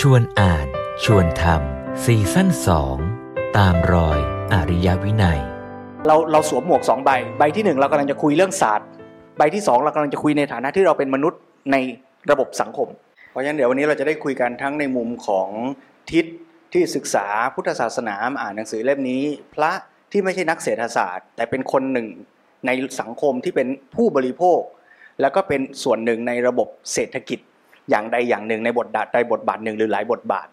ชวนอ่าน ชวนทำซีซั่นสองตามรอยอริยวินัย เราเราสวมหมวกสองใบ ใบที่หนึ่งเรากำลังจะคุยเรื่องศาสตร์ ใบที่สองเรากำลังจะคุยในฐานะที่เราเป็นมนุษย์ในระบบสังคม เพราะฉะนั้นเดี๋ยววันนี้เราจะได้คุยกันทั้งในมุมของทิศที่ศึกษาพุทธศาสนาอ่านหนังสือเล่มนี้ พระที่ไม่ใช่นักเศรษฐศาสตร์ แต่เป็นคนหนึ่งในสังคมที่เป็นผู้บริโภค แล้วก็เป็นส่วนหนึ่งในระบบเศรษฐกิจ อย่างใดอย่างหนึ่งในบทใดบทบาทหนึ่งหรือหลายบทบาท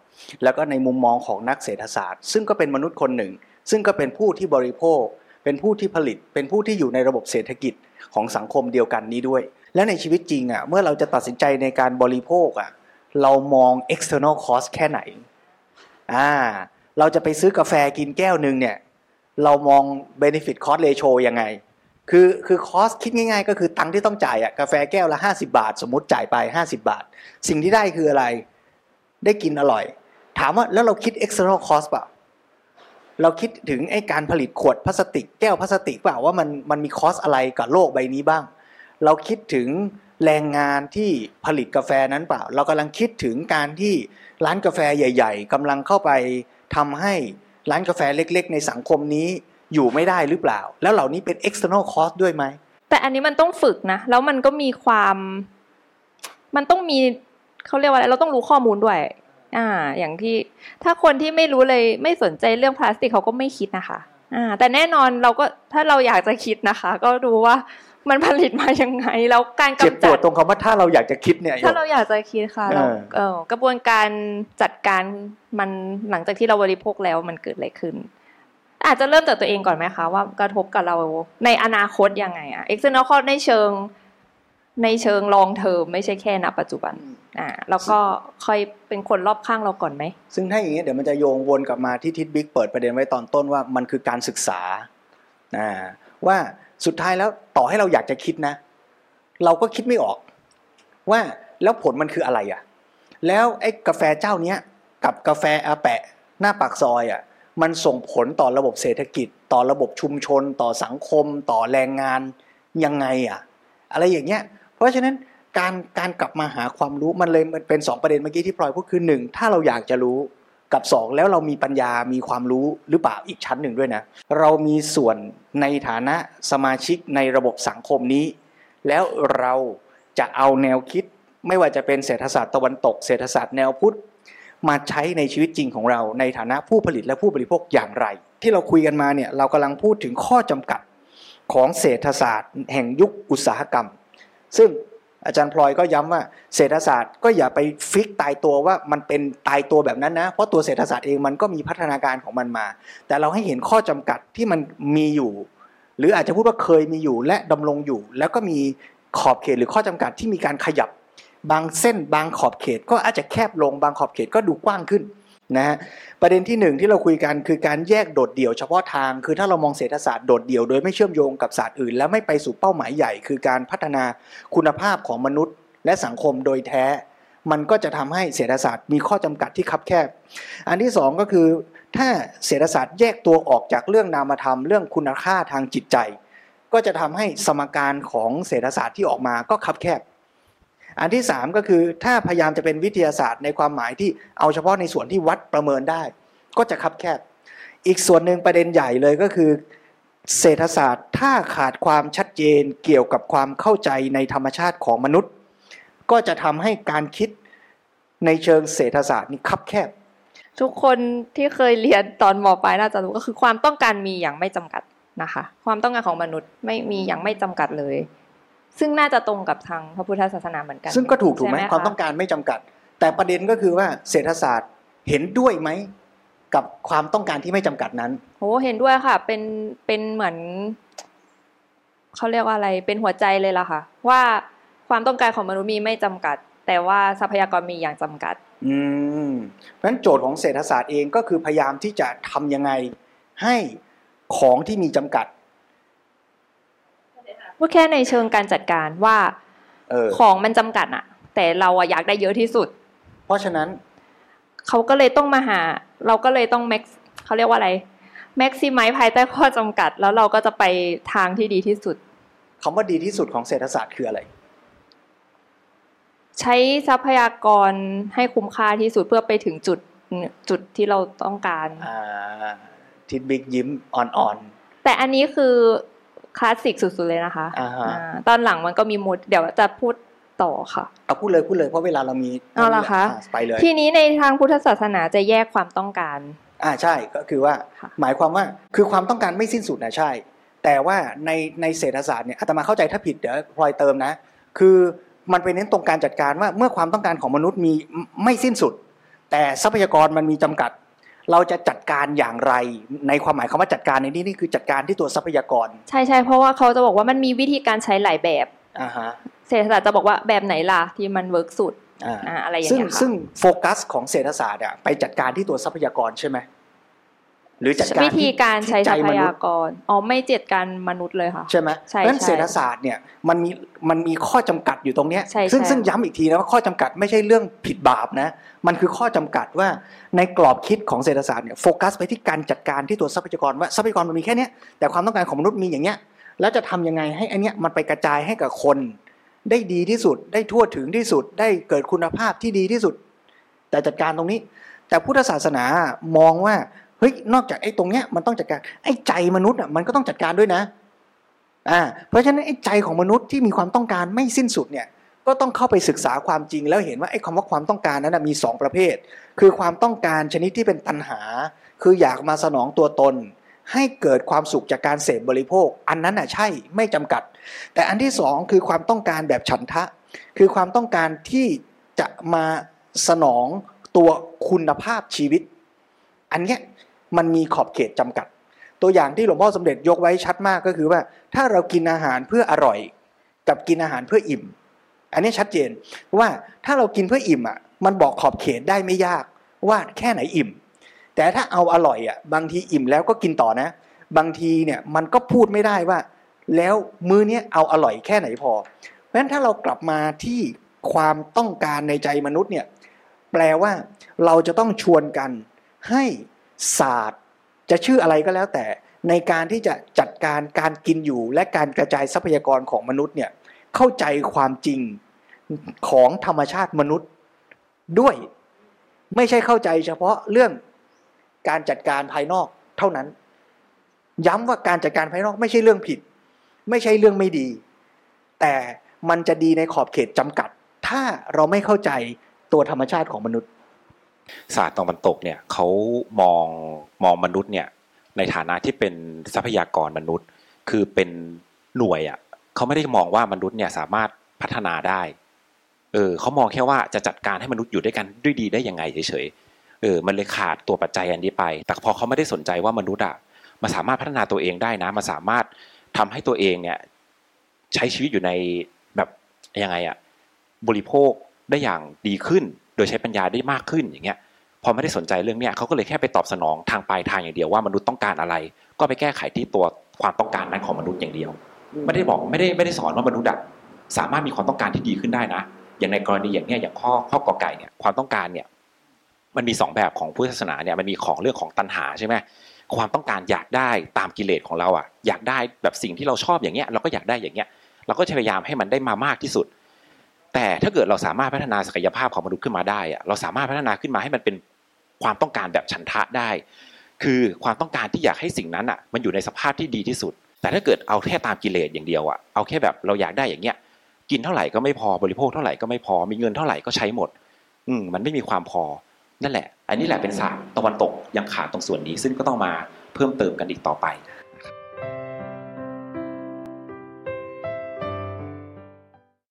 แล้วก็ในมุมมองของนักเศรษฐศาสตร์ ซึ่งก็เป็นมนุษย์คนหนึ่ง ซึ่งก็เป็นผู้ที่บริโภค เป็นผู้ที่ผลิต เป็นผู้ที่อยู่ในระบบเศรษฐกิจของสังคมเดียวกันนี้ด้วย และในชีวิตจริงอะเมื่อเราจะตัดสินใจในการบริโภคอะเรามอง external cost แค่ไหนอ่าเราจะไปซื้อกาแฟกินแก้วหนึ่งเนี่ยเรามอง benefit cost ratio ยังไง คือคือคอสคิดง่าย ๆ ก็คือตังค์ที่ต้องจ่ายอะกาแฟแก้วละ 50 บาท สมมติจ่ายไป 50 บาท สิ่งที่ได้คืออะไรได้กินอร่อย ถามว่าแล้วเราคิด external cost เปล่าเราคิดถึงไอ้การผลิตขวดพลาสติก แก้วพลาสติกเปล่าว่ามันมันมีคอสอะไรกับโลกใบนี้บ้าง เราคิดถึงแรงงานที่ผลิตกาแฟนั้นเปล่า เรากำลังคิดถึงการที่ร้านกาแฟใหญ่ ๆกำลังเข้าไปทำให้ร้านกาแฟเล็ก ๆ ในสังคมนี้ อยู่ไม่ได้หรือเปล่า แล้วเหล่านี้เป็น external cost ด้วยไหม แต่อันนี้มันต้องฝึกนะ แล้วมันก็มีความ มันต้องมีเขาเรียกว่าอะไร เราต้องรู้ข้อมูลด้วย อ่า อย่างที่ ถ้าคนที่ไม่รู้เลยไม่สนใจเรื่องพลาสติกเขาก็ไม่คิดนะคะ อ่า แต่แน่นอนเราก็ถ้าเราอยากจะคิดนะคะ ก็ดูว่ามันผลิตมายังไง แล้วการเจ็บกำปจัวดดตรงคำว่าถ้าเราอยากจะคิดเนี่ยถ้าเราอยากจะคิดค่ะเราเออเออกระบวนการจัดการมันหลังจากที่เราบริโภคแล้วมันเกิดอะไรขึ้น อาจจะเริ่มจากตัวเองก่อนไหมคะว่ากระทบกับเราในอนาคตยังไงอะ external cost ในเชิงในเชิงลองเทอมไม่ใช่แค่ณปัจจุบันอ่าแล้วก็ค่อยเป็นคนรอบข้างเราก่อนไหม ซึ่งถ้าอย่างนี้ยเดี๋ยวมันจะโยงวนกลับมาที่ทิศบิ๊กเปิดประเด็นไว้ตอนต้นว่ามันคือการศึกษาอ่าว่าสุดท้ายแล้วต่อให้เราอยากจะคิดนะ เราก็คิดไม่ออก ว่าแล้วผลมันคืออะไรอะ แล้วไอ้กาแฟเจ้าเนี้ยกับกาแฟอาแปะหน้าปากซอยอะ มันส่งผลต่อระบบเศรษฐกิจ ต่อระบบชุมชน ต่อสังคม ต่อแรงงานยังไงอะอะไรอย่างเงี้ย เพราะฉะนั้นการการกลับมาหาความรู้มันเลยมันเป็นสองประเด็นเมื่อกี้ที่พลอยพูดคือหนึ่งถ้าเราอยากจะรู้กับสองแล้วเรามีปัญญามีความรู้หรือเปล่าอีกชั้นหนึ่งด้วยนะ เรามีส่วนในฐานะสมาชิกในระบบสังคมนี้ แล้วเราจะเอาแนวคิดไม่ว่าจะเป็นเศรษฐศาสตร์ตะวันตก เศรษฐศาสตร์แนวพุทธ มาใช้ในชีวิตจริงของเรา ในฐานะผู้ผลิตและผู้บริโภคอย่างไร ที่เราคุยกันมาเนี่ยเรากำลังพูดถึงข้อจำกัดของเศรษฐศาสตร์ แห่งยุคอุตสาหกรรม ซึ่งอาจารย์พลอยก็ย้ำว่าเศรษฐศาสตร์ก็อย่าไปฟิกตายตัวว่ามันเป็นตายตัวแบบนั้นนะ เพราะตัวเศรษฐศาสตร์เองมันก็มีพัฒนาการของมันมา แต่เราให้เห็นข้อจำกัดที่มันมีอยู่ หรืออาจจะพูดว่าเคยมีอยู่และดำรงอยู่ แล้วก็มีขอบเขตหรือข้อจำกัดที่มีการขยับ บางเส้นบางขอบเขตก็อาจจะแคบลงบางขอบเขตก็ดูกว้างขึ้นนะฮะประเด็นที่หนึ่งที่เราคุยกันคือการแยกโดดเดี่ยวเฉพาะทาง คือถ้าเรามองเศรษฐศาสตร์โดดเดี่ยวโดยไม่เชื่อมโยงกับศาสตร์อื่น และไม่ไปสู่เป้าหมายใหญ่ คือการพัฒนาคุณภาพของมนุษย์ และสังคมโดยแท้ มันก็จะทำให้เศรษฐศาสตร์มีข้อจำกัดที่คับแคบ อันที่สองก็คือถ้าเศรษฐศาสตร์แยกตัวออกจากเรื่องนามธรรมเรื่องคุณค่าทางจิตใจ ก็จะทำให้สมการของเศรษฐศาสตร์ที่ออกมาก็คับแคบ อันที่สามก็คือถ้าพยายามจะเป็นวิทยาศาสตร์ในความหมายที่เอาเฉพาะในส่วนที่วัดประเมินได้ ก็จะคับแคบ อีกส่วนหนึ่งประเด็นใหญ่เลยก็คือ เศรษฐศาสตร์ถ้าขาดความชัดเจนเกี่ยวกับความเข้าใจในธรรมชาติของมนุษย์ ก็จะทำให้การคิดในเชิงเศรษฐศาสตร์นี่คับแคบ ทุกคนที่เคยเรียนตอนมปลายน่าจะรู้ก็คือความต้องการมีอย่างไม่จำกัดนะคะ ความต้องการของมนุษย์ไม่มีอย่างไม่จำกัดเลย ซึ่งน่าจะตรงกับทางพระพุทธศาสนาเหมือนกัน ซึ่งก็ถูกถูกไหมใช่ะความต้องการไม่จำกัด แต่ประเด็นก็คือว่าเศรษฐศาสตร์เห็นด้วยไหมกับความต้องการที่ไม่จำกัดนั้นโหเห็นด้วยค่ะ เป็นเป็นเหมือนเขาเรียกว่าอะไรเป็นหัวใจเลยล่ะค่ะ ว่าความต้องการของมนุษย์มีไม่จำกัด แต่ว่าทรัพยากรมีอย่างจำกัด อืมเพราะฉะนั้นโจทย์ของเศรษฐศาสตร์เองก็คือพยายามที่จะทำยังไงให้ของที่มีจำกัด พูดแค่ในเชิงการจัดการว่าเออของมันจำกัดอะแต่เราอะอยากได้เยอะที่สุด เพราะฉะนั้น เขาก็เลยต้องมาหา เราก็เลยต้องแม็กเขาเรียกว่าอะไรแม็กซิมัยภายใต้ข้อจำกัด แล้วเราก็จะไปทางที่ดีที่สุดคำว่าดีที่สุดของเศรษฐศาสตร์คืออะไร ใช้ทรัพยากรให้คุ้มค่าที่สุดเพื่อไปถึงจุดจุดที่เราต้องการ อ่าทิดบิ๊กยิ้มอ่อนแต่อันนี้คือ คลาสสิกสุดๆเลยนะคะอ่าฮะ อ่าตอนหลังมันก็มีมูดเดี๋ยวจะพูดต่อค่ะๆเอาพูดเลยพูดเลยเพราะเวลาเรามีเอาล่ะคะ อ่ไปเลย ทีนี้ในทางพุทธศาสนาจะแยกความต้องการ อ่าใช่ก็คือว่าค่ะ หมายความว่าคือความต้องการไม่สิ้นสุดนะใช่ แต่ว่าในในเศรษฐศาสตร์เนี่ยอาตมาเข้าใจถ้าผิดเดี๋ยวพลอยเติมนะ คือมันไปเน้นตรงการจัดการว่าเมื่อความต้องการของมนุษย์มีไม่สิ้นสุด แต่ทรัพยากรมันมีจำกัด เราจะจัดการอย่างไร ในความหมายคำว่าจัดการในที่นี่คือจัดการที่ตัวทรัพยากร ใช่ใช่เพราะว่าเขาจะบอกว่ามันมีวิธีการใช้หลายแบบอ่าฮะเศรษฐศาสตร์จะบอกว่าแบบไหนล่ะที่มันเวิร์กสุดอ่าอ่าอะไรอย่างซึ่งเงี้ยค่ะซึ่งโฟกัสของเศรษฐศาสตร์อะไปจัดการที่ตัวทรัพยากรใช่ไหม หรือจัดการวิธีการใช้ที่ทรัใจพมนุยาษย์กรอ๋อไม่เจ็ดการมนุษย์เลยค่ะใช่ไหมใช่เพราะฉะนั้นใช่เศรษฐศาสตร์เนี่ยมันมีมันมีข้อจำกัดอยู่ตรงเนี้ยใช่ซึ่งใช่ซึ่งย้ำอีกทีนะว่าข้อจำกัดไม่ใช่เรื่องผิดบาปนะมันคือข้อจำกัดว่าในกรอบคิดของเศรษฐศาสตร์เนี่ยโฟกัสไปที่การจัดการที่ตัวทรัพยากรว่าทรัพยากรมันมีแค่เนี้ยแต่ความต้องการของมนุษย์มีอย่างเนี้ยแล้วจะทำยังไงให้อันเนี้ยมันไปกระจายให้กับคน ได้ดีที่สุดได้ทั่วถึงที่สุดได้เกิดคุณภาพที่ดีที่สุด แต่จัดการตรงนี้ แต่พุทธศาสนามองว่าเฮ้ยนอกจากไอ้ตรงเนี้ยมันต้องจัดการไอ้ใจมนุษย์อะมันก็ต้องจัดการด้วยนะอ่าเพราะฉะนั้นไอ้ใจของมนุษย์ที่มีความต้องการไม่สิ้นสุดเนี่ยก็ต้องเข้าไปศึกษาความจริงแล้วเห็นว่าไอ้คำว่าความต้องการนั้นมีสองประเภท คือความต้องการชนิดที่เป็นตัณหา คืออยากมาสนองตัวตน ให้เกิดความสุขจากการเสพบริโภค อันนั้นน่ะใช่ไม่จำกัด แต่อันที่สองคือความต้องการแบบฉันทะ คือความต้องการที่จะมาสนองตัวคุณภาพชีวิต อันเนี้ย มันมีขอบเขตจำกัด ตัวอย่างที่หลวงพ่อสมเด็จยกไว้ชัดมากก็คือว่า ถ้าเรากินอาหารเพื่ออร่อย กับกินอาหารเพื่ออิ่ม อันนี้ชัดเจนว่าถ้าเรากินเพื่ออิ่มอะมันบอกขอบเขตได้ไม่ยากว่าแค่ไหนอิ่ม แต่ถ้าเอาอร่อยอะบางทีอิ่มแล้วก็กินต่อนะ บางทีเนี่ยมันก็พูดไม่ได้ว่า แล้วมื้อเนี้ยเอาอร่อยแค่ไหนพอ เพราะฉะนั้นถ้าเรากลับมาที่ความต้องการในใจมนุษย์เนี่ยแปลว่าเราจะต้องชวนกันให้ ศาสตร์ จะชื่ออะไรก็แล้วแต่ในการที่จะจัดการการกินอยู่และการกระจายทรัพยากรของมนุษย์เนี่ยเข้าใจความจริงของธรรมชาติมนุษย์ด้วย ไม่ใช่เข้าใจเฉพาะเรื่องการจัดการภายนอกเท่านั้น ย้ำว่าการจัดการภายนอกไม่ใช่เรื่องผิด ไม่ใช่เรื่องไม่ดี แต่มันจะดีในขอบเขตจำกัด ถ้าเราไม่เข้าใจตัวธรรมชาติของมนุษย์ ศาสตร์ตะวันตกเนี่ยเขามองมองมนุษย์เนี่ยในฐานะที่เป็นทรัพยากรมนุษย์ คือเป็นหน่วยอะเขาไม่ได้มองว่ามนุษย์เนี่ยสามารถพัฒนาได้ เออเขามองแค่ว่าจะจัดการให้มนุษย์อยู่ด้วยกันด้วยดีได้ยังไงเฉยๆเออมันเลยขาดตัวปัจจัยอันนี้ไป แต่พอเขาไม่ได้สนใจว่ามนุษย์อะมันสามารถพัฒนาตัวเองได้นะมันสามารถทำให้ตัวเองเนี่ยใช้ชีวิตอยู่ในแบบยังไงอะบริโภคได้อย่างดีขึ้น โดยใช้ปัญญาได้มากขึ้นอย่างเงี้ยพอไม่ได้สนใจเรื่องเนี้ยเขาก็เลยแค่ไปตอบสนองทางปลายทางอย่างเดียวว่ามนุษย์ต้องการอะไร ก็ไปแก้ไขที่ตัวความต้องการนั้นของมนุษย์อย่างเดียว ไม่ได้บอกไม่ได้ไม่ได้สอนว่ามนุษย์อะสามารถมีความต้องการที่ดีขึ้นได้นะ อย่างในกรณีอย่างเนี้ยอย่างข้อข้อกอไก่เนี่ยความต้องการเนี่ยมันมีสองแบบของพุทธศาสนาเนี่ยมันมีของเรื่องของตัณหาใช่ไหมความต้องการอยากได้ตามกิเลสของเราอะอยากได้แบบสิ่งที่เราชอบอย่างเงี้ยเราก็อยากได้อย่างเงี้ยเราก็จะพยายามให้มันได้มามากที่สุด แต่ถ้าเกิดเราสามารถพัฒนาศักยภาพของมนุษย์ขึ้นมาได้อะเราสามารถพัฒนาขึ้นมาให้มันเป็นความต้องการแบบฉันทะได้ คือความต้องการที่อยากให้สิ่งนั้นอะ มันอยู่ในสภาพที่ดีที่สุด แต่ถ้าเกิดเอาแค่ตามกิเลสอย่างเดียวอะเอาแค่แบบเราอยากได้อย่างเงี้ย กินเท่าไหร่ก็ไม่พอบริโภคเท่าไหร่ก็ไม่พอมีเงินเท่าไหร่ก็ใช้หมด อืมมันไม่มีความพอนั่นแหละ อันนี้แหละเป็นศาสตร์ตะวันตกยังขาดตรงส่วนนี้ ซึ่งก็ต้องมาเพิ่มเติมกันอีกต่อไป